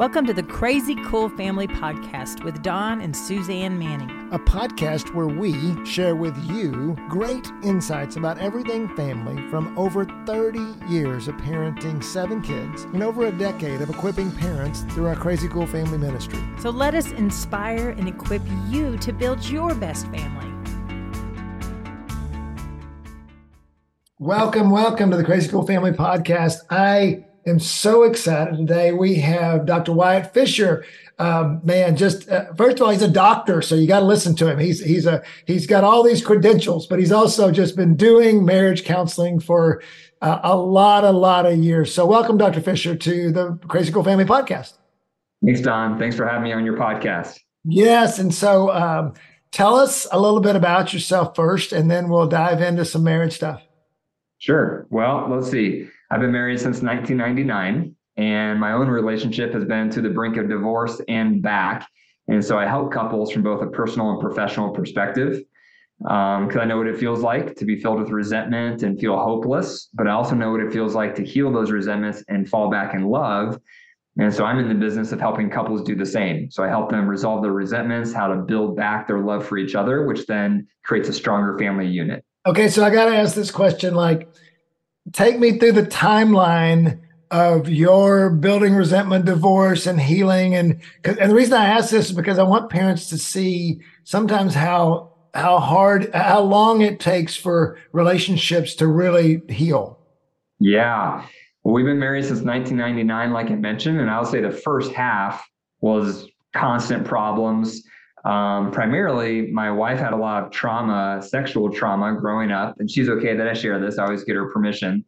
Welcome to the Crazy Cool Family Podcast with Don and Suzanne Manning. A podcast where we share with you great insights about everything family from over 30 years of parenting seven kids and over a decade of equipping parents through our Crazy Cool Family ministry. So let us inspire and equip you to build your best family. Welcome, welcome to the Crazy Cool Family Podcast. I am so excited today. We have Dr. Wyatt Fisher. Um, man, just uh, first of all, he's a doctor, so you got to listen to him. He's he's a he's got all these credentials, but he's also just been doing marriage counseling for uh, a lot, a lot of years. So, welcome, Dr. Fisher, to the Crazy Cool Family Podcast. Thanks, Don. Thanks for having me on your podcast. Yes, and so um, tell us a little bit about yourself first, and then we'll dive into some marriage stuff. Sure. Well, let's see. I've been married since 1999, and my own relationship has been to the brink of divorce and back. And so I help couples from both a personal and professional perspective because um, I know what it feels like to be filled with resentment and feel hopeless, but I also know what it feels like to heal those resentments and fall back in love. And so I'm in the business of helping couples do the same. So I help them resolve their resentments, how to build back their love for each other, which then creates a stronger family unit. Okay, so I got to ask this question like take me through the timeline of your building resentment, divorce, and healing. And and the reason I ask this is because I want parents to see sometimes how how hard, how long it takes for relationships to really heal. Yeah. Well, we've been married since 1999, like I mentioned, and I'll say the first half was constant problems. Um, primarily, my wife had a lot of trauma, sexual trauma growing up, and she's okay that I share this. I always get her permission.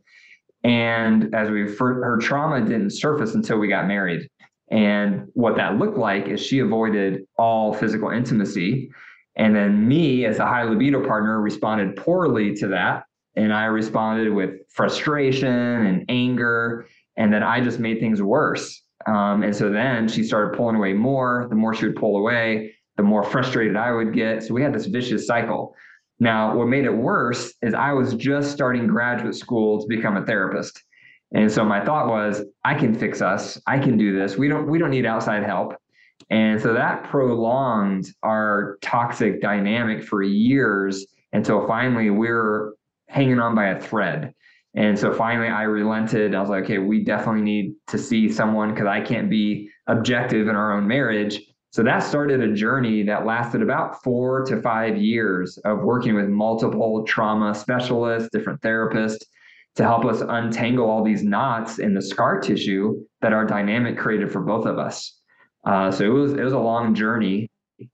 And as we, her trauma didn't surface until we got married. And what that looked like is she avoided all physical intimacy. And then me, as a high libido partner, responded poorly to that. And I responded with frustration and anger. And then I just made things worse. Um, and so then she started pulling away more. The more she would pull away, the more frustrated I would get. So we had this vicious cycle. Now, what made it worse is I was just starting graduate school to become a therapist. And so my thought was, I can fix us. I can do this. We don't we don't need outside help. And so that prolonged our toxic dynamic for years until finally we are hanging on by a thread. And so finally I relented. I was like, okay, we definitely need to see someone because I can't be objective in our own marriage. So that started a journey that lasted about four to five years of working with multiple trauma specialists, different therapists to help us untangle all these knots in the scar tissue that our dynamic created for both of us. Uh, so it was it was a long journey,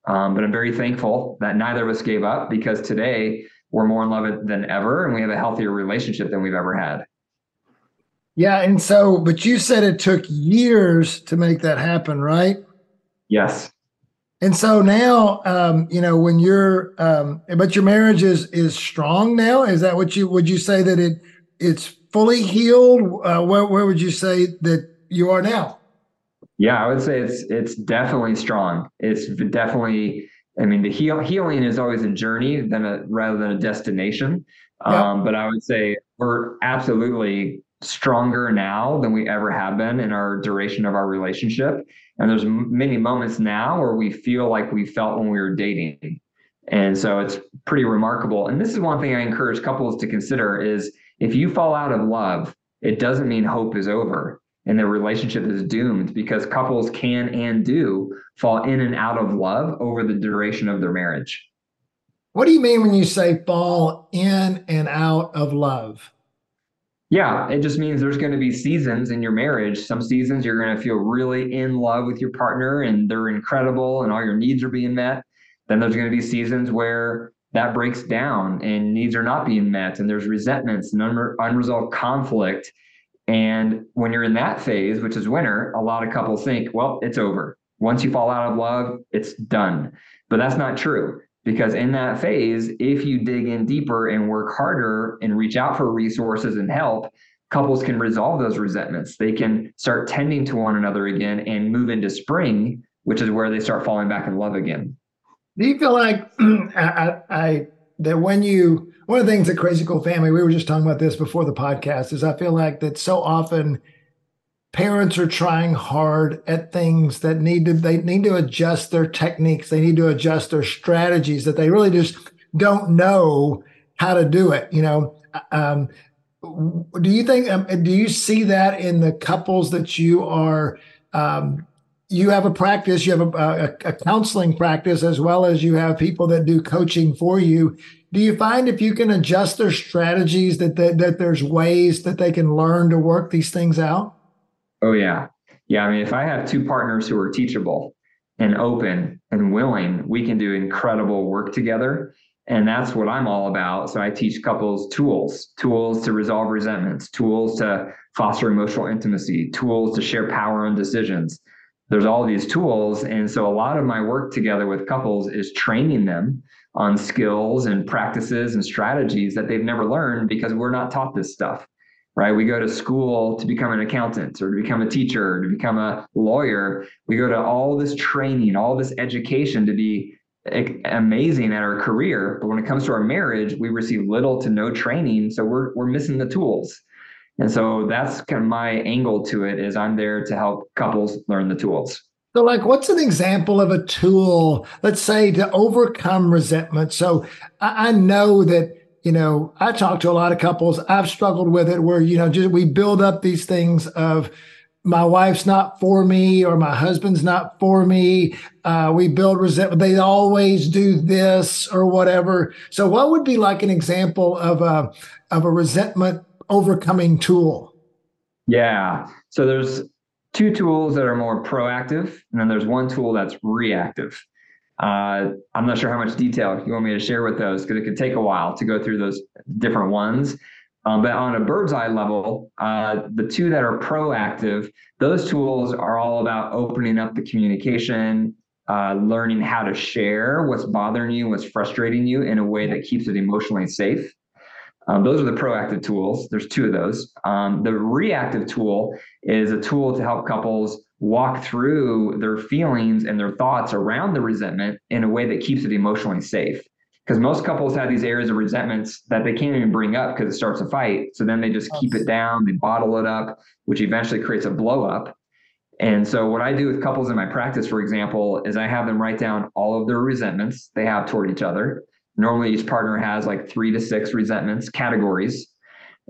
um, but I'm very thankful that neither of us gave up because today we're more in love than ever and we have a healthier relationship than we've ever had. Yeah, and so but you said it took years to make that happen, right? Yes. And so now, um, you know, when you're, um, but your marriage is is strong now. Is that what you would you say that it it's fully healed? Uh, where where would you say that you are now? Yeah, I would say it's it's definitely strong. It's definitely. I mean, the heal, healing is always a journey than a rather than a destination. Um, but I would say we're absolutely stronger now than we ever have been in our duration of our relationship. And there's many moments now where we feel like we felt when we were dating. And so it's pretty remarkable. And this is one thing I encourage couples to consider is if you fall out of love, it doesn't mean hope is over and the relationship is doomed because couples can and do fall in and out of love over the duration of their marriage. What do you mean when you say fall in and out of love? Yeah, it just means there's going to be seasons in your marriage. Some seasons you're going to feel really in love with your partner and they're incredible and all your needs are being met. Then there's going to be seasons where that breaks down and needs are not being met and there's resentments and un- unresolved conflict. And when you're in that phase, which is winter, a lot of couples think, well, it's over. Once you fall out of love, it's done. But that's not true because in that phase, if you dig in deeper and work harder and reach out for resources and help, couples can resolve those resentments. They can start tending to one another again and move into spring, which is where they start falling back in love again. Do you feel like I, I that when you one of the things at Crazy Cool Family, we were just talking about this before the podcast, is I feel like that so often parents are trying hard at things that need to they need to adjust their techniques. They need to adjust their strategies that they really just don't know how to do it you know? Um, do you think um, do you see that in the couples that you are um, you have a practice you have a, a, a, counseling practice as well as you have people that do coaching for you? Do you find if you can adjust their strategies that that, that there's ways that they can learn to work these things out oh yeah yeah i mean if i have two partners who are teachable and open and willing we can do incredible work together and that's what I'm all about. So I teach couples tools, tools to resolve resentments, tools to foster emotional intimacy, tools to share power and decisions. There's all these tools. And so a lot of my work together with couples is training them on skills and practices and strategies that they've never learned because we're not taught this stuff. Right. We go to school to become an accountant or to become a teacher, or to become a lawyer. We go to all this training, all this education to be eh, amazing at our career, but when it comes to our marriage, we receive little to no training, so we're we're missing the tools. And so that's kind of my angle to it is I'm there to help couples learn the tools. So like what's an example of a tool, let's say to overcome resentment? So I know that you know, I talk to a lot of couples. I've struggled with it where, you know, just we build up these things of my wife's not for me or my husband's not for me. Uh, we build resentment. They always do this or whatever. So, what would be like an example of a of a resentment overcoming tool? Yeah. So there's two tools that are more proactive, and then there's one tool that's reactive. Uh, I'm not sure how much detail you want me to share with those because it could take a while to go through those different ones. Um, but on a bird's eye level, uh, the two that are proactive, those tools are all about opening up the communication, uh, learning how to share what's bothering you, what's frustrating you in a way that keeps it emotionally safe. Um, those are the proactive tools. There's two of those. Um, the reactive tool is a tool to help couples walk through their feelings and their thoughts around the resentment in a way that keeps it emotionally safe because most couples have these areas of resentments that they can't even bring up because it starts a fight. So then they just keep it down, they bottle it up, which eventually creates a blow up. And so what I do with couples in my practice, for example, is I have them write down all of their resentments they have toward each other. Normally each partner has like three to six resentments categories.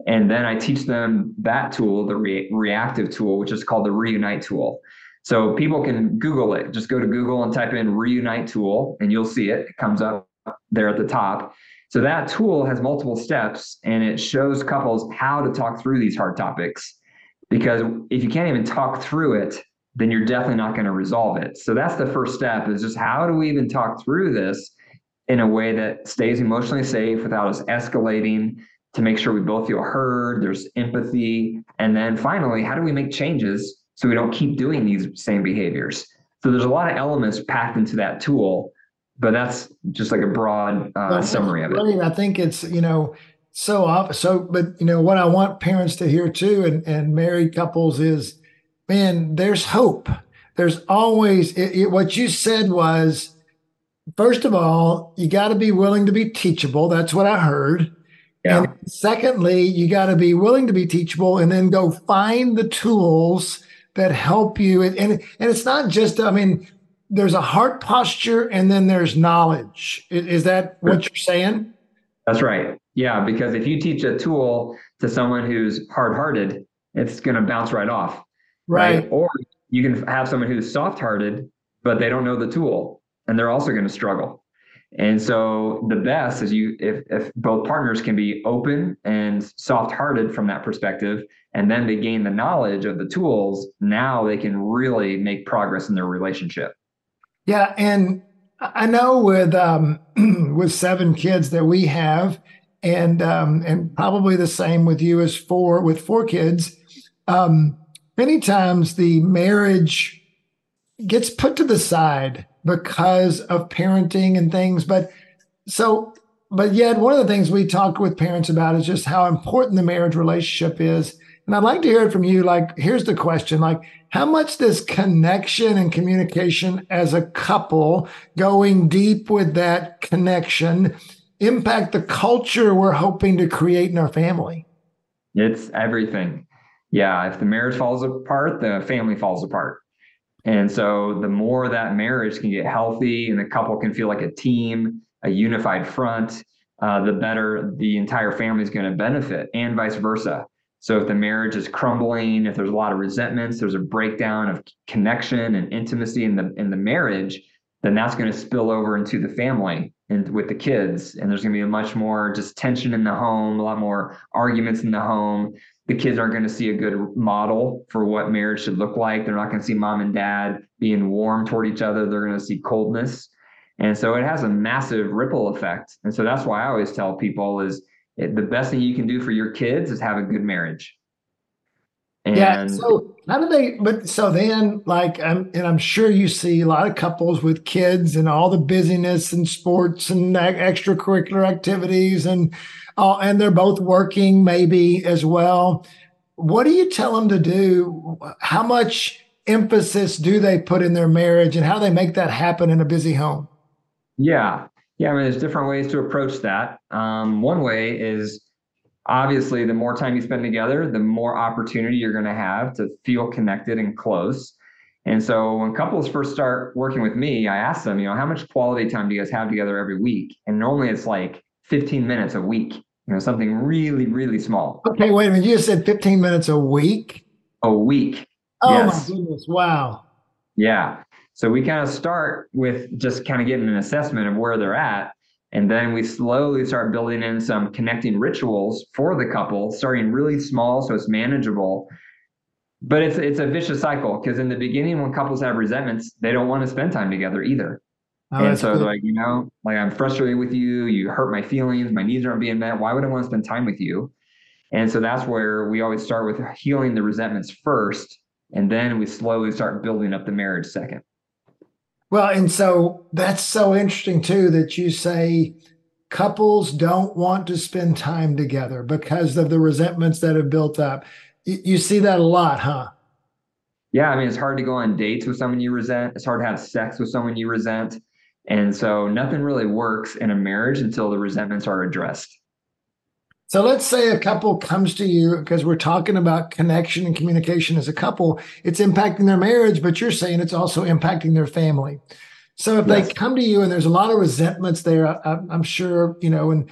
And then I teach them that tool, the re- reactive tool, which is called the reunite tool. So people can Google it. Just go to Google and type in reunite tool and you'll see it. It comes up there at the top. So that tool has multiple steps and it shows couples how to talk through these hard topics. Because if you can't even talk through it, then you're definitely not going to resolve it. So that's the first step is just how do we even talk through this in a way that stays emotionally safe without us escalating to make sure we both feel heard, there's empathy. And then finally, how do we make changes so we don't keep doing these same behaviors? So there's a lot of elements packed into that tool but that's just like a broad uh, summary of it. I think it's you know so off so, but you know what I want parents to hear too, and and married couples is, man, there's hope. There's always it, it, what you said was, first of all, you got to be willing to be teachable. That's what I heard. Yeah. And secondly, you got to be willing to be teachable, and then go find the tools that help you. And and, and it's not just I mean there's a heart posture and then there's knowledge. Is, that what you're saying? That's right. Yeah, because if you teach a tool to someone who's hard-hearted, it's going to bounce right off. Right. right. Or you can have someone who's soft-hearted, but they don't know the tool, and they're also going to struggle. And so the best is you if if both partners can be open and soft-hearted from that perspective, and then they gain the knowledge of the tools, now they can really make progress in their relationship. Yeah, and I know with um, with seven kids that we have, and um, and probably the same with you as four with four kids. Um, many times the marriage gets put to the side because of parenting and things, but so but yet one of the things we talk with parents about is just how important the marriage relationship is and I'd like to hear it from you. Like, here's the question: like, how much does connection and communication as a couple, going deep with that connection, impact the culture we're hoping to create in our family? It's everything. yeah, if the marriage falls apart, the family falls apart. And so the more that marriage can get healthy and the couple can feel like a team, a unified front, uh, the better the entire family is going to benefit, and vice versa. So if the marriage is crumbling, if there's a lot of resentments, there's a breakdown of connection and intimacy in the in the marriage, then that's going to spill over into the family and with the kids. And there's going to be much more just tension in the home, a lot more arguments in the home. The kids aren't going to see a good model for what marriage should look like. They're not going to see mom and dad being warm toward each other. They're going to see coldness. And so it has a massive ripple effect. And so that's why I always tell people is it, the best thing you can do for your kids is have a good marriage. And yeah. So how do they? But so then, like, I'm and I'm sure you see a lot of couples with kids and all the busyness and sports and extracurricular activities, and uh, and they're both working maybe as well. What do you tell them to do? How much emphasis do they put in their marriage, and how they make that happen in a busy home? Yeah. Yeah, I mean, there's different ways to approach that. Um, one way is obviously the more time you spend together, the more opportunity you're going to have to feel connected and close. And so when couples first start working with me, I ask them, you know, how much quality time do you guys have together every week? And normally it's like 15 minutes a week, you know, something really, really small. Okay, wait a minute. You just said 15 minutes a week? A week. Oh yes. my goodness. Wow. Yeah. So we kind of start with just kind of getting an assessment of where they're at. And then we slowly start building in some connecting rituals for the couple, starting really small so it's manageable. But it's it's a vicious cycle because in the beginning, when couples have resentments, they don't want to spend time together either. Oh, and so like, you know, like I'm frustrated with you, you hurt my feelings, my needs aren't being met. Why would I want to spend time with you? And so that's where we always start with healing the resentments first, and then we slowly start building up the marriage second. Well, and so that's so interesting too that you say couples don't want to spend time together because of the resentments that have built up. You, see that a lot, huh? Yeah, I mean, it's hard to go on dates with someone you resent. It's hard to have sex with someone you resent. And so nothing really works in a marriage until the resentments are addressed. So let's say a couple comes to you because we're talking about connection and communication as a couple. It's impacting their marriage, but you're saying it's also impacting their family. So if yes. they come to you and there's a lot of resentments there, I, am sure, you know, and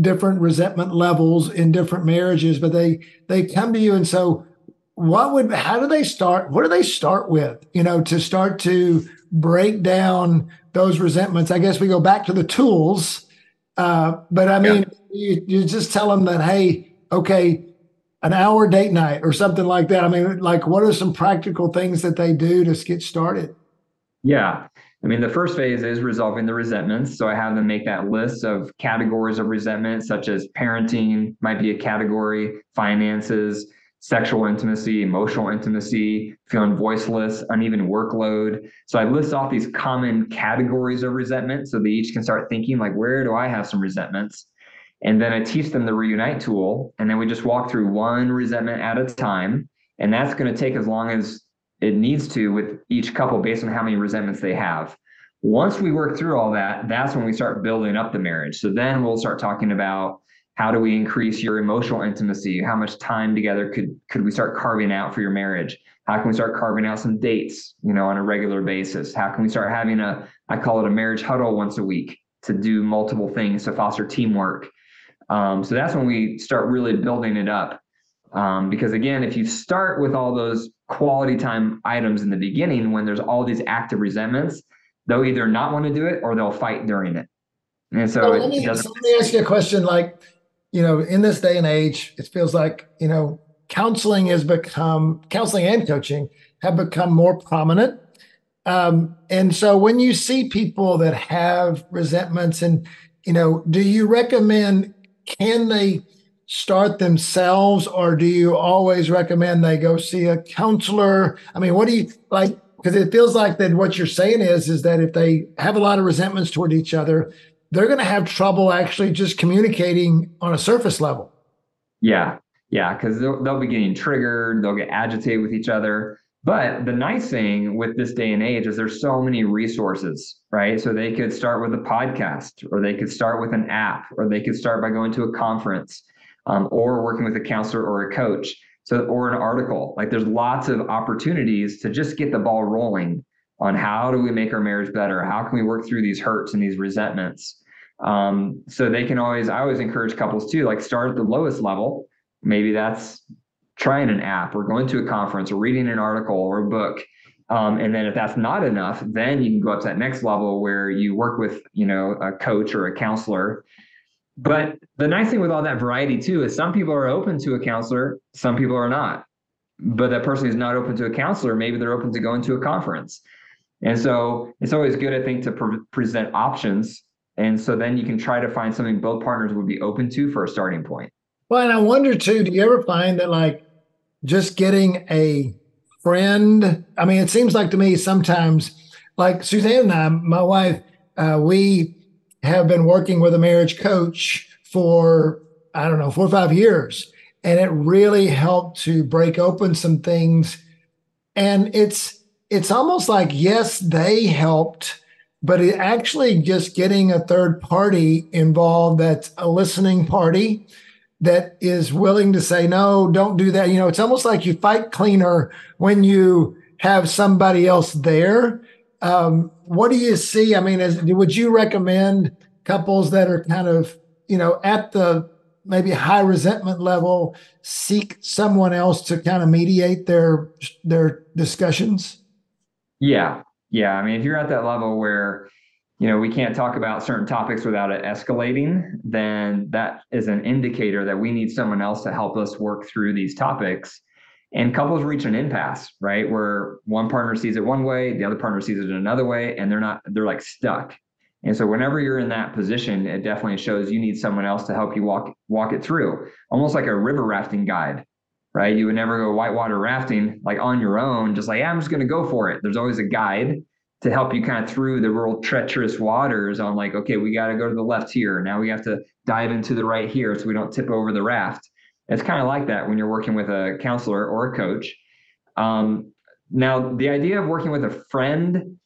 different resentment levels in different marriages, but they they come to you and so what would how do they start? What do they start with? You know, to start to break down those resentments. I guess we go back to the tools uh, but I mean, yeah. You, you just tell them that, hey, okay, an hour date night or something like that. I mean, like, what are some practical things that they do to get started? Yeah. I mean, the first phase is resolving the resentments. So I have them make that list of categories of resentment, such as parenting might be a category, finances, sexual intimacy, emotional intimacy, feeling voiceless, uneven workload. So I list off these common categories of resentment so they each can start thinking like, where do I have some resentments? And then I teach them the reunite tool. And then we just walk through one resentment at a time. And that's going to take as long as it needs to with each couple based on how many resentments they have. Once we work through all that, that's when we start building up the marriage. So then we'll start talking about how do we increase your emotional intimacy how much time together could could we start carving out for your marriage how can we start carving out some dates you know on a regular basis how can we start having a i call it a marriage huddle once a week to do multiple things to foster teamwork um, so that's when we start really building it up um, because again if you start with all those quality time items in the beginning when there's all these active resentments they'll either not want to do it or they'll fight during it and so, so let, me, let me ask you a question like you know, in this day and age, it feels like, you know, counseling has become, counseling and coaching have become more prominent. Um, and so when you see people that have resentments and, you know, do you recommend, can they start themselves or do you always recommend they go see a counselor? I mean, what do you like? Because it feels like that what you're saying is, is that if they have a lot of resentments toward each other, they're going to have trouble actually just communicating on a surface level. Yeah. Yeah. Cause they'll, they'll be getting triggered. They'll get agitated with each other. But the nice thing with this day and age is there's so many resources, right? So they could start with a podcast, or they could start with an app, or they could start by going to a conference, um, or working with a counselor or a coach. So or an article. Like there's lots of opportunities to just get the ball rolling on how do we make our marriage better? How can we work through these hurts and these resentments? Um, so they can always, I always encourage couples too, like start at the lowest level. Maybe that's trying an app or going to a conference or reading an article or a book. Um, and then if that's not enough, then you can go up to that next level where you work with, you know, a coach or a counselor. But the nice thing with all that variety too is some people are open to a counselor, some people are not. But that person who's not open to a counselor, maybe they're open to going to a conference. And so it's always good, I think, to pre- present options. And so then you can try to find something both partners would be open to for a starting point. Well, and I wonder too, do you ever find that like just getting a friend? I mean, it seems like to me sometimes, like Suzanne and I, my wife, uh, we have been working with a marriage coach for, I don't know, four or five years. And it really helped to break open some things. And it's, it's almost like, yes, they helped, but it actually just getting a third party involved that's a listening party that is willing to say, no, don't do that. You know, it's almost like you fight cleaner when you have somebody else there. Um, what do you see? I mean, as, would you recommend couples that are kind of, you know, at the maybe high resentment level seek someone else to kind of mediate their their discussions? Yeah. Yeah. I mean, if you're at that level where, you know, we can't talk about certain topics without it escalating, then that is an indicator that we need someone else to help us work through these topics. And couples reach an impasse, right? Where one partner sees it one way, the other partner sees it another way, and they're not, they're like stuck. And so whenever you're in that position, it definitely shows you need someone else to help you walk walk it through, almost like a river rafting guide right? You would never go whitewater rafting like on your own, just like, yeah, I'm just to go for it. There's always a guide to help you kind of through the real treacherous waters on like, okay, we got to go to the left here. Now we have to dive into the right here so we don't tip over the raft. It's kind of like that when you're working with a counselor or a coach. Um, now, the idea of working with a friend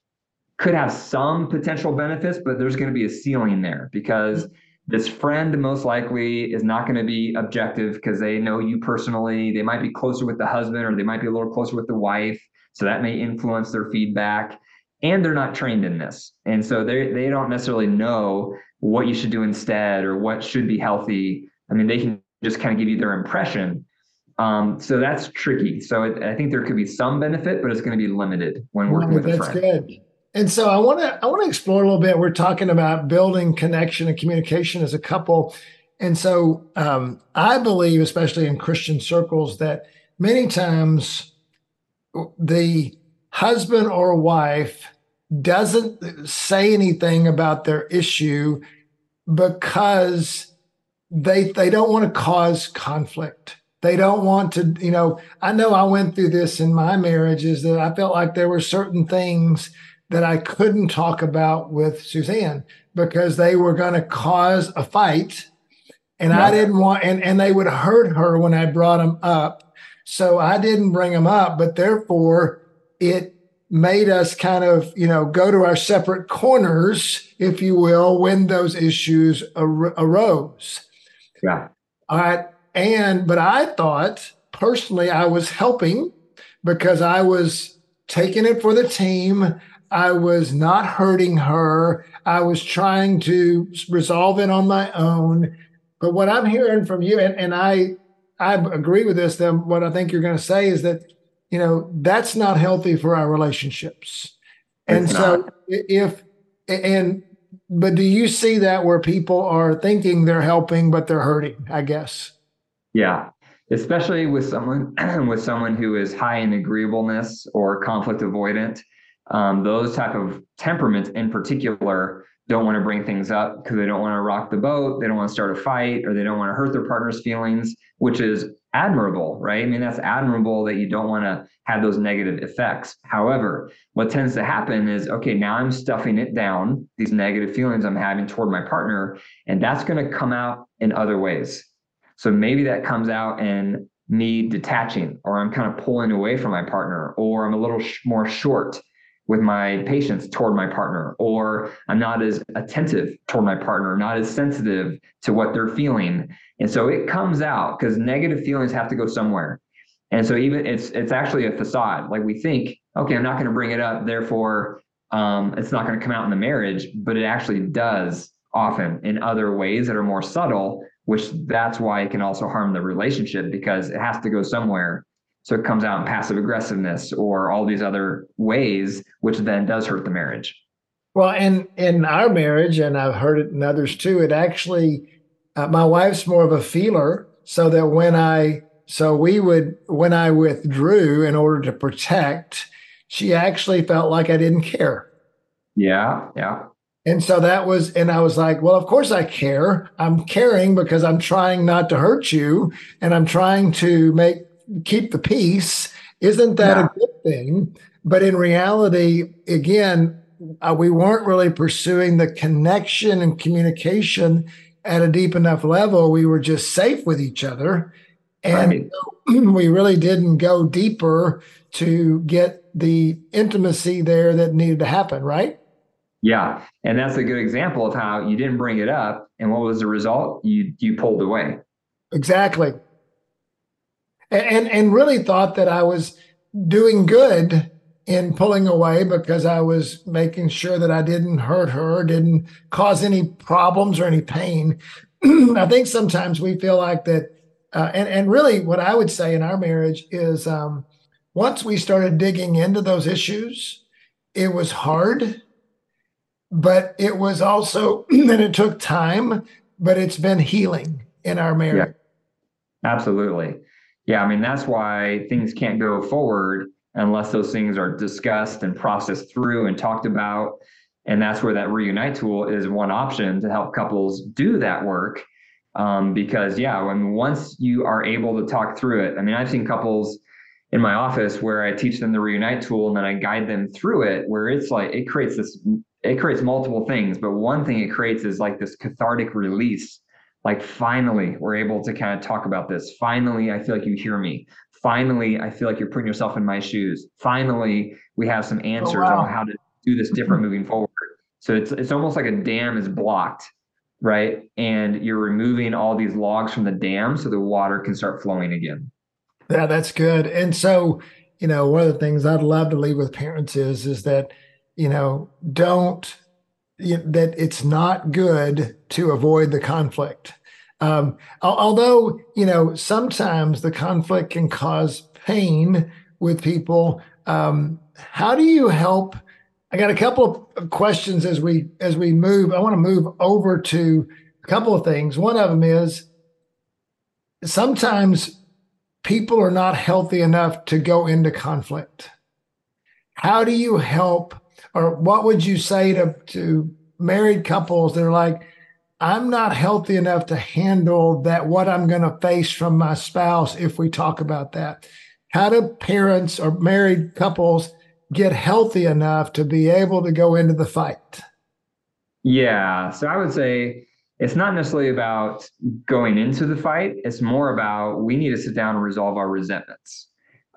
could have some potential benefits, but there's going to be a ceiling there because this friend most likely is not going to be objective because they know you personally. They might be closer with the husband or they might be a little closer with the wife. So that may influence their feedback. And they're not trained in this. And so they they don't necessarily know what you should do instead or what should be healthy. I mean, they can just kind of give you their impression. Um, so that's tricky. So it, I think there could be some benefit, but it's going to be limited when working with a friend. That's good. And so I want to I want to explore a little bit. We're talking about building connection and communication as a couple, and so um, I believe, especially in Christian circles, that many times the husband or wife doesn't say anything about their issue because they they don't want to cause conflict. They don't want to, you know, I know I went through this in my marriage is that I felt like there were certain things that I couldn't talk about with Suzanne because they were going to cause a fight. And yeah. I didn't want, and, and they would hurt her when I brought them up. So I didn't bring them up, but therefore it made us kind of, you know, go to our separate corners, if you will, when those issues ar- arose. Yeah. All right. And, but I thought personally, I was helping because I was taking it for the team. I was not hurting her. I was trying to resolve it on my own. But what I'm hearing from you, and, and I I agree with this, then what I think you're going to say is that, you know, that's not healthy for our relationships. And it's so not. if and but do you see that where people are thinking they're helping but they're hurting, I guess? Yeah. Especially with someone with someone who is high in agreeableness or conflict avoidant um, those type of temperaments in particular don't want to bring things up because they don't want to rock the boat they don't want to start a fight or they don't want to hurt their partner's feelings which is admirable right? I mean that's admirable that you don't want to have those negative effects. However what tends to happen is okay now i'm stuffing it down these negative feelings i'm having toward my partner and that's going to come out in other ways. So maybe that comes out in me detaching or i'm kind of pulling away from my partner or i'm a little sh- more short with my patience toward my partner, or I'm not as attentive toward my partner, not as sensitive to what they're feeling. And so it comes out because negative feelings have to go somewhere. And so even it's it's actually a facade. Like we think, okay, I'm not going to bring it up, therefore um, it's not going to come out in the marriage, but it actually does often in other ways that are more subtle, which that's why it can also harm the relationship because it has to go somewhere. So it comes out in passive aggressiveness or all these other ways, which then does hurt the marriage. Well, in in our marriage, and I've heard it in others too, it actually, uh, my wife's more of a feeler, so that when I, so we would, when I withdrew in order to protect, she actually felt like I didn't care. Yeah, yeah. And so that was, and I was like, well, of course I care. I'm caring because I'm trying not to hurt you and I'm trying to make, keep the peace. Isn't that yeah. a good thing? But in reality, again, uh, we weren't really pursuing the connection and communication at a deep enough level. We were just safe with each other. And right. we really didn't go deeper to get the intimacy there that needed to happen, right? Yeah, and that's a good example of how you didn't bring it up, and what was the result? You you pulled away. Exactly, and and, really thought that I was doing good in pulling away because I was making sure that I didn't hurt her, didn't cause any problems or any pain. I think sometimes we feel like that, uh, and and really, what I would say in our marriage is, um, once we started digging into those issues, it was hard but it was also and it took time but it's been healing in our marriage. Yeah, absolutely yeah i mean that's why things can't go forward unless those things are discussed and processed through and talked about and that's where that reunite tool is one option to help couples do that work um, because yeah when once you are able to talk through it i mean i've seen couples in my office where I teach them the reunite tool and then I guide them through it where it's like it creates this it creates multiple things, but one thing it creates is like this cathartic release. Like finally, we're able to kind of talk about this. Finally, I feel like you hear me. Finally, I feel like you're putting yourself in my shoes. Finally, we have some oh, answers oh, wow. on how to do this different moving forward. So it's it's almost like a dam is blocked, right? And you're removing all these logs from the dam so the water can start flowing again. Yeah, that's good. And so, you know, one of the things I'd love to leave with parents is is that you know, don't that it's not good to avoid the conflict. Um, although you know sometimes the conflict can cause pain with people. Um, how do you help? I got a couple of questions as we as we move. I want to move over to a couple of things. One of them is sometimes people are not healthy enough to go into conflict. How do you help or what would you say to to married couples? That are like i'm not healthy enough to handle that what i'm going to face from my spouse if we talk about that. How do parents or married couples get healthy enough to be able to go into the fight? Yeah so i would say it's not necessarily about going into the fight. It's more about we need to sit down and resolve our resentments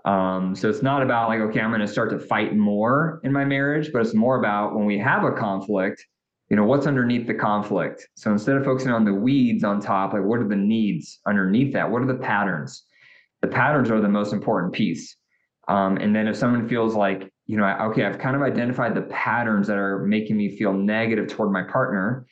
um, so it's not about like, okay, I'm going to start to fight more in my marriage, but it's more about when we have a conflict, you know, what's underneath the conflict. So instead of focusing on the weeds on top, like what are the needs underneath that? What are the patterns? The patterns are the most important piece. Um, and then if someone feels like, you know, okay, I've kind of identified the patterns that are making me feel negative toward my partner.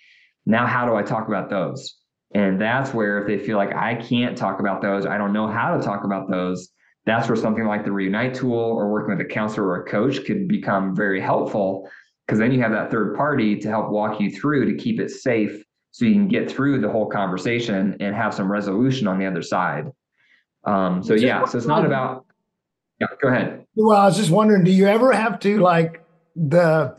Now, how do I talk about those? And that's where if they feel like I can't talk about those, I don't know how to talk about those, that's where something like the Reunite tool or working with a counselor or a coach could become very helpful because then you have that third party to help walk you through to keep it safe so you can get through the whole conversation and have some resolution on the other side. Um, so yeah, so it's not about yeah, go ahead. Well, I was just wondering, do you ever have to like the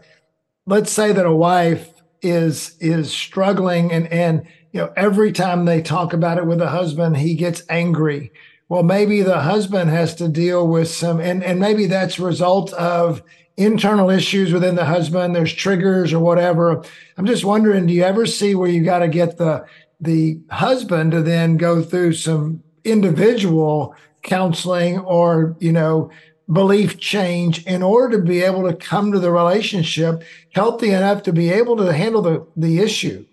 let's say that a wife is is struggling and and you know every time they talk about it with a husband he gets angry well, maybe the husband has to deal with some, and, and maybe that's a result of internal issues within the husband. There's triggers or whatever. I'm just wondering, do you ever see where you got to get the the husband to then go through some individual counseling or you know belief change in order to be able to come to the relationship healthy enough to be able to handle the the issue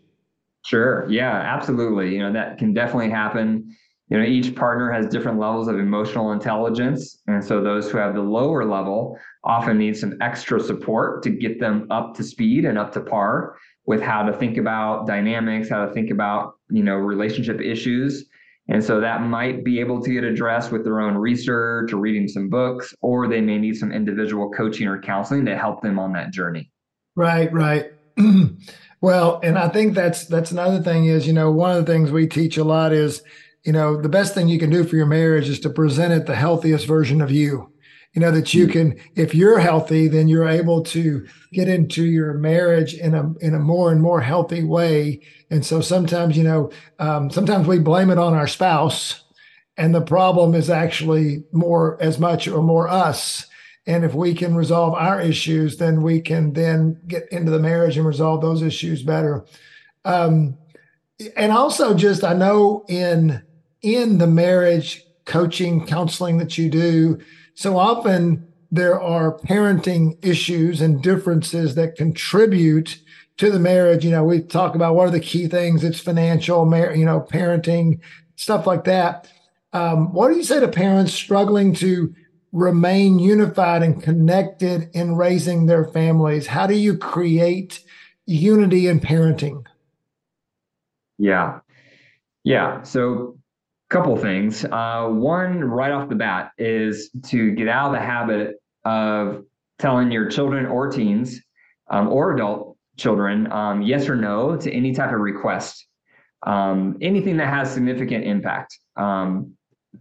sure yeah absolutely you know that can definitely happen you know each partner has different levels of emotional intelligence and so those who have the lower level often need some extra support to get them up to speed and up to par with how to think about dynamics how to think about you know relationship issues. And so that might be able to get addressed with their own research or reading some books or they may need some individual coaching or counseling to help them on that journey. Right right. Well and i think that's that's another thing is you know one of the things we teach a lot is you know, the best thing you can do for your marriage is to present it the healthiest version of you. You know, that you can, if you're healthy, then you're able to get into your marriage in a in a more and more healthy way. And so sometimes, you know, um, sometimes we blame it on our spouse, and the problem is actually more as much or more us. And if we can resolve our issues, then we can then get into the marriage and resolve those issues better. Um, and also, just I know in in the marriage coaching, counseling that you do, so often there are parenting issues and differences that contribute to the marriage. You know, we talk about what are the key things. It's financial, you know, parenting, stuff like that. Um, what do you say to parents struggling to remain unified and connected in raising their families? How do you create unity in parenting? Yeah. Yeah. So couple things. Uh, one, right off the bat, is to get out of the habit of telling your children or teens um, or adult children um, yes or no to any type of request, um, anything that has significant impact. Um,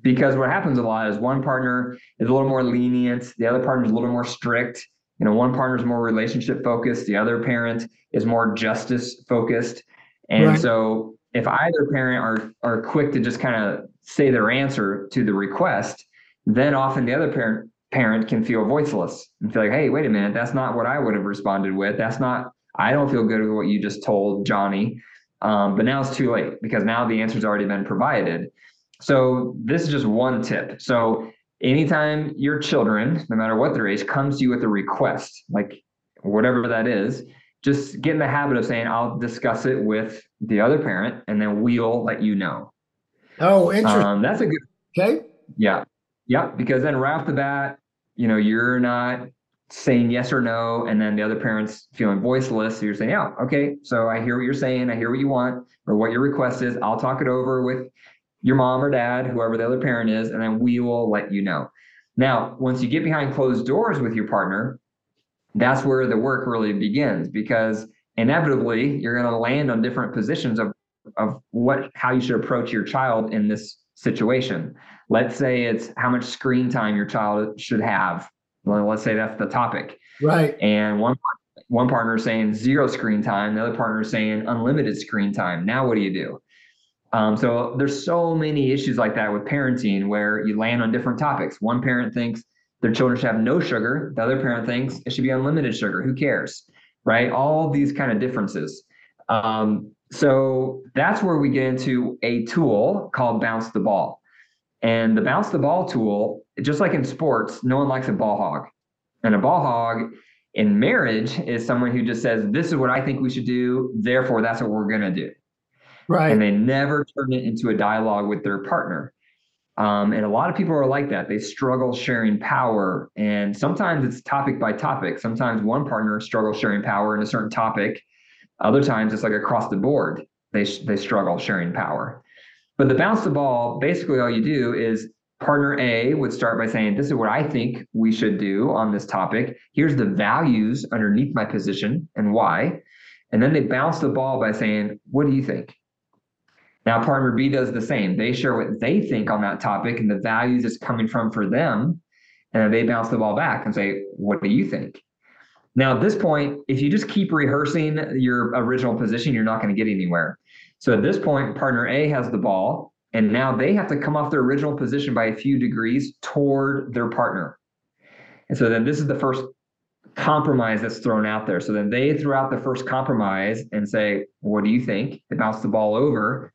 because what happens a lot is one partner is a little more lenient, the other partner is a little more strict. You know, one partner is more relationship focused, the other parent is more justice focused. And right. so if either parent are are quick to just kind of say their answer to the request, then often the other parent parent can feel voiceless and feel like, hey, wait a minute, that's not what I would have responded with. That's not. I don't feel good with what you just told Johnny. Um, but now it's too late because now the answer's already been provided. So this is just one tip. So anytime your children, no matter what their age, comes to you with a request, like whatever that is, just get in the habit of saying, I'll discuss it with the other parent and then we'll let you know. Oh, interesting. Um, that's a good. Okay. Yeah. Yeah. Because then right off the bat, you know, you're not saying yes or no, and then the other parent's feeling voiceless. So you're saying, yeah, okay. So I hear what you're saying. I hear what you want or what your request is. I'll talk it over with your mom or dad, whoever the other parent is, and then we will let you know. Now, once you get behind closed doors with your partner, that's where the work really begins because inevitably you're going to land on different positions of of what how you should approach your child in this situation. Let's say it's how much screen time your child should have. Well, let's say that's the topic. Right. And one one partner is saying zero screen time, the other partner is saying unlimited screen time. Now what do you do? Um, so there's so many issues like that with parenting where you land on different topics. One parent thinks their children should have no sugar. The other parent thinks it should be unlimited sugar. Who cares? Right? All these kind of differences. Um, so that's where we get into a tool called bounce the ball. And the bounce the ball tool, just like in sports, no one likes a ball hog. And a ball hog in marriage is someone who just says, This is what I think we should do. Therefore, that's what we're going to do. Right. And they never turn it into a dialogue with their partner. Um, and a lot of people are like that. They struggle sharing power. And sometimes it's topic by topic. Sometimes one partner struggles sharing power in a certain topic. Other times it's like across the board, they, they struggle sharing power. But the bounce the ball, basically all you do is partner A would start by saying, This is what I think we should do on this topic. Here's the values underneath my position and why. And then they bounce the ball by saying, What do you think? Now, partner B does the same. They share what they think on that topic and the values it's coming from for them. And they bounce the ball back and say, What do you think? Now, at this point, if you just keep rehearsing your original position, you're not going to get anywhere. So at this point, partner A has the ball, and now they have to come off their original position by a few degrees toward their partner. And so then this is the first compromise that's thrown out there. So then they throw out the first compromise and say, What do you think? They bounce the ball over.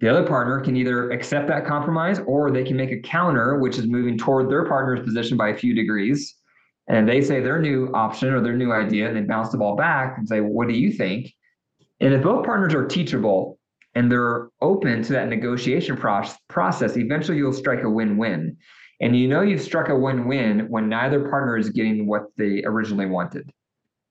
The other partner can either accept that compromise or they can make a counter, which is moving toward their partner's position by a few degrees. And they say their new option or their new idea, and they bounce the ball back and say, What do you think? And if both partners are teachable, and they're open to that negotiation process, eventually you'll strike a win-win. And you know you've struck a win-win when neither partner is getting what they originally wanted.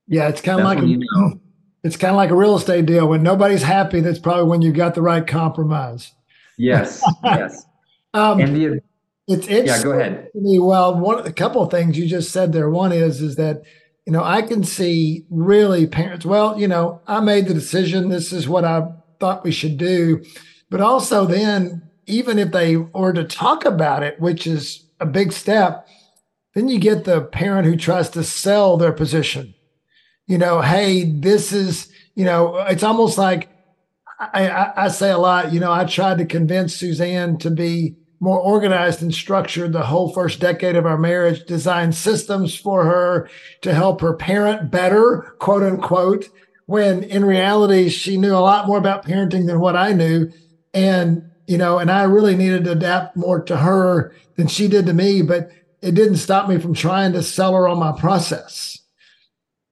Yeah, it's kind of like a, you know. It's kind of like a real estate deal. When nobody's happy, that's probably when you've got the right compromise. Yes, yes. um, and the it's it's yeah. Go ahead. Well, one a couple of things you just said there. One is is that you know I can see really parents. Well, you know, I made the decision. This is what I thought we should do, but also then even if they were to talk about it, which is a big step, then you get the parent who tries to sell their position. You know, hey, this is, you know, it's almost like I, I, I say a lot, you know, I tried to convince Suzanne to be more organized and structured the whole first decade of our marriage, design systems for her to help her parent better, quote unquote, when in reality, she knew a lot more about parenting than what I knew. And you know, and I really needed to adapt more to her than she did to me, but it didn't stop me from trying to sell her on my process.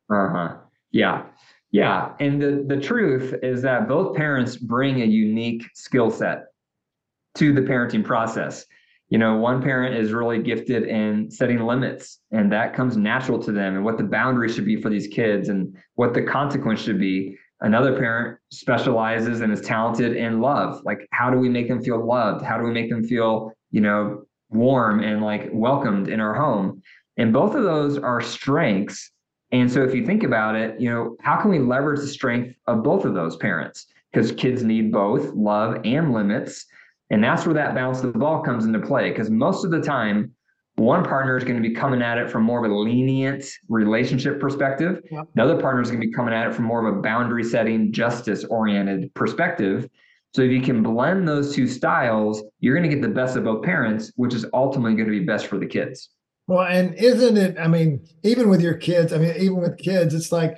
Uh-huh. Yeah. Yeah. And the, the truth is that both parents bring a unique skill set to the parenting process. You know, one parent is really gifted in setting limits, and that comes natural to them, and what the boundaries should be for these kids, and what the consequence should be. Another parent specializes and is talented in love. Like, how do we make them feel loved? How do we make them feel, you know, warm and like welcomed in our home? And both of those are strengths. And so, if you think about it, you know, how can we leverage the strength of both of those parents? Because kids need both love and limits. And that's where that bounce the ball comes into play. Because most of the time, one partner is going to be coming at it from more of a lenient relationship perspective. Yep. The other partner is going to be coming at it from more of a boundary setting, justice oriented perspective. So if you can blend those two styles, you're going to get the best of both parents, which is ultimately going to be best for the kids. Well, and isn't it? I mean, even with your kids, I mean, even with kids, it's like,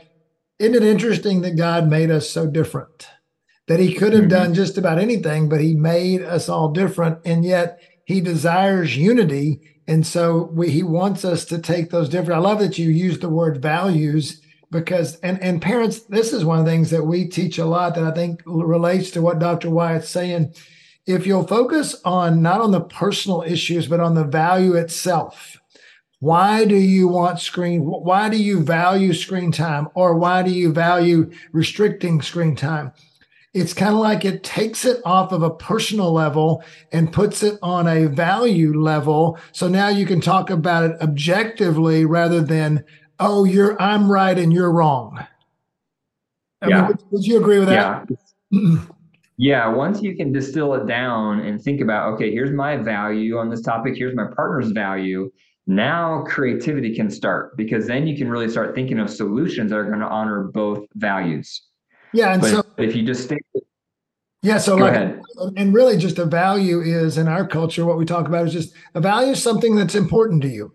isn't it interesting that God made us so different? That He could have mm-hmm. done just about anything, but He made us all different. And yet He desires unity and so we, he wants us to take those different. I love that you use the word values because, and, and parents, this is one of the things that we teach a lot that I think relates to what Dr. Wyatt's saying. If you'll focus on not on the personal issues, but on the value itself, why do you want screen? Why do you value screen time or why do you value restricting screen time? it's kind of like it takes it off of a personal level and puts it on a value level. So now you can talk about it objectively rather than, oh, you're I'm right and you're wrong. I yeah. Mean, would, would, you agree with that? Yeah. yeah. Once you can distill it down and think about, okay, here's my value on this topic, here's my partner's value. Now creativity can start because then you can really start thinking of solutions that are going to honor both values. Yeah, and but so if you just stay. Yeah, so like, ahead. and really, just a value is in our culture. What we talk about is just a value is something that's important to you.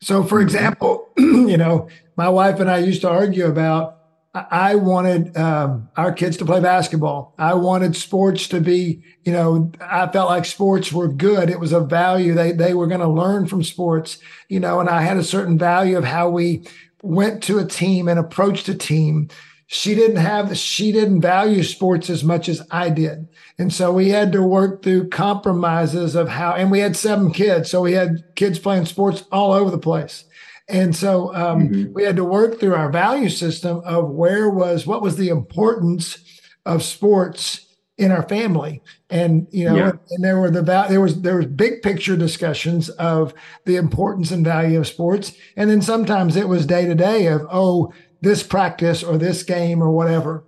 So, for mm-hmm. example, you know, my wife and I used to argue about. I wanted um, our kids to play basketball. I wanted sports to be, you know, I felt like sports were good. It was a value. They they were going to learn from sports, you know, and I had a certain value of how we went to a team and approached a team she didn't have she didn't value sports as much as I did. And so we had to work through compromises of how and we had seven kids. So we had kids playing sports all over the place. And so um, mm-hmm. we had to work through our value system of where was what was the importance of sports in our family and you know yeah. and there were the there was there was big picture discussions of the importance and value of sports and then sometimes it was day to day of oh this practice or this game or whatever.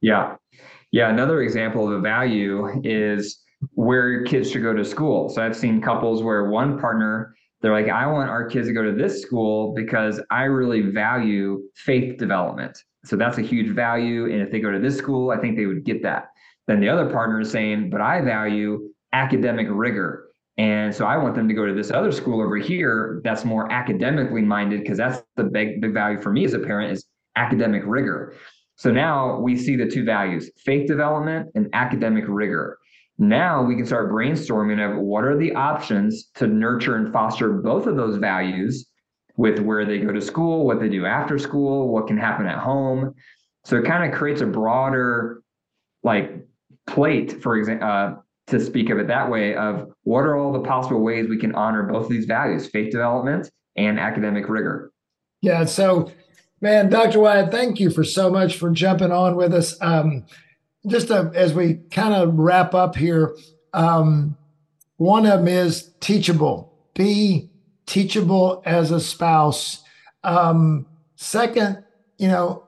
Yeah. Yeah. Another example of a value is where kids should go to school. So I've seen couples where one partner, they're like, I want our kids to go to this school because I really value faith development. So that's a huge value. And if they go to this school, I think they would get that. Then the other partner is saying, but I value academic rigor. And so I want them to go to this other school over here that's more academically minded because that's the big big value for me as a parent is academic rigor. So now we see the two values, faith development and academic rigor. Now we can start brainstorming of what are the options to nurture and foster both of those values with where they go to school, what they do after school, what can happen at home. So it kind of creates a broader like plate, for example, uh, to speak of it that way, of what are all the possible ways we can honor both of these values, faith development and academic rigor. Yeah. So, man, Dr. Wyatt, thank you for so much for jumping on with us. Um, just uh, as we kind of wrap up here, um, one of them is teachable. Be teachable as a spouse. Um, second, you know,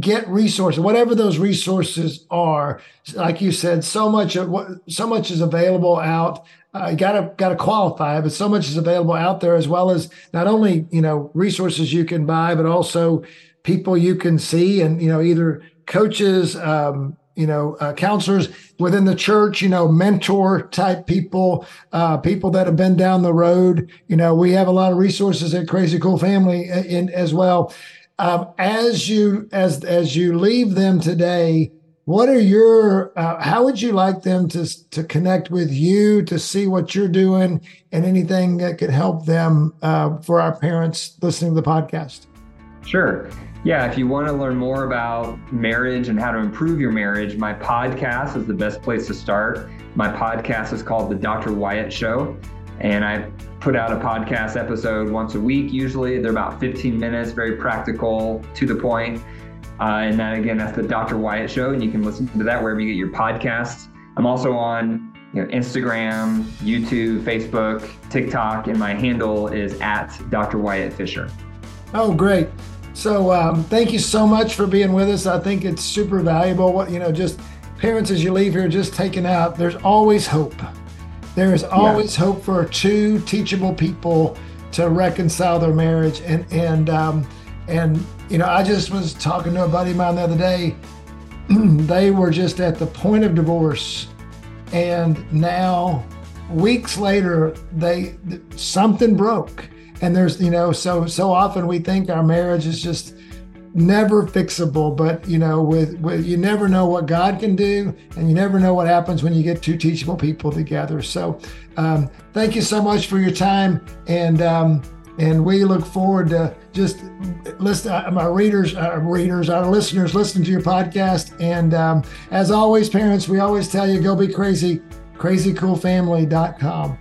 get resources, whatever those resources are. Like you said, so much of what so much is available out. Uh, gotta gotta qualify, but so much is available out there as well as not only you know resources you can buy, but also people you can see and you know either coaches, um, you know, uh, counselors within the church, you know, mentor type people, uh, people that have been down the road. You know, we have a lot of resources at Crazy Cool Family uh, in, as well. Um, as you as as you leave them today, what are your uh, how would you like them to to connect with you to see what you're doing and anything that could help them uh, for our parents listening to the podcast? Sure. Yeah, if you want to learn more about marriage and how to improve your marriage, my podcast is the best place to start. My podcast is called The Dr. Wyatt Show, and I put out a podcast episode once a week. Usually, they're about 15 minutes, very practical, to the point. Uh, and that again, that's the Dr. Wyatt Show, and you can listen to that wherever you get your podcasts. I'm also on you know, Instagram, YouTube, Facebook, TikTok, and my handle is at Dr. Wyatt Fisher. Oh, great. So um, thank you so much for being with us. I think it's super valuable. What you know, just parents as you leave here, just taking out. There's always hope. There is always yeah. hope for two teachable people to reconcile their marriage. And and um, and you know, I just was talking to a buddy of mine the other day. they were just at the point of divorce, and now weeks later, they something broke and there's you know so so often we think our marriage is just never fixable but you know with, with you never know what god can do and you never know what happens when you get two teachable people together. So um, thank you so much for your time and um, and we look forward to just listen uh, my readers our readers our listeners listen to your podcast. And um, as always parents we always tell you go be crazy crazycoolfamily.com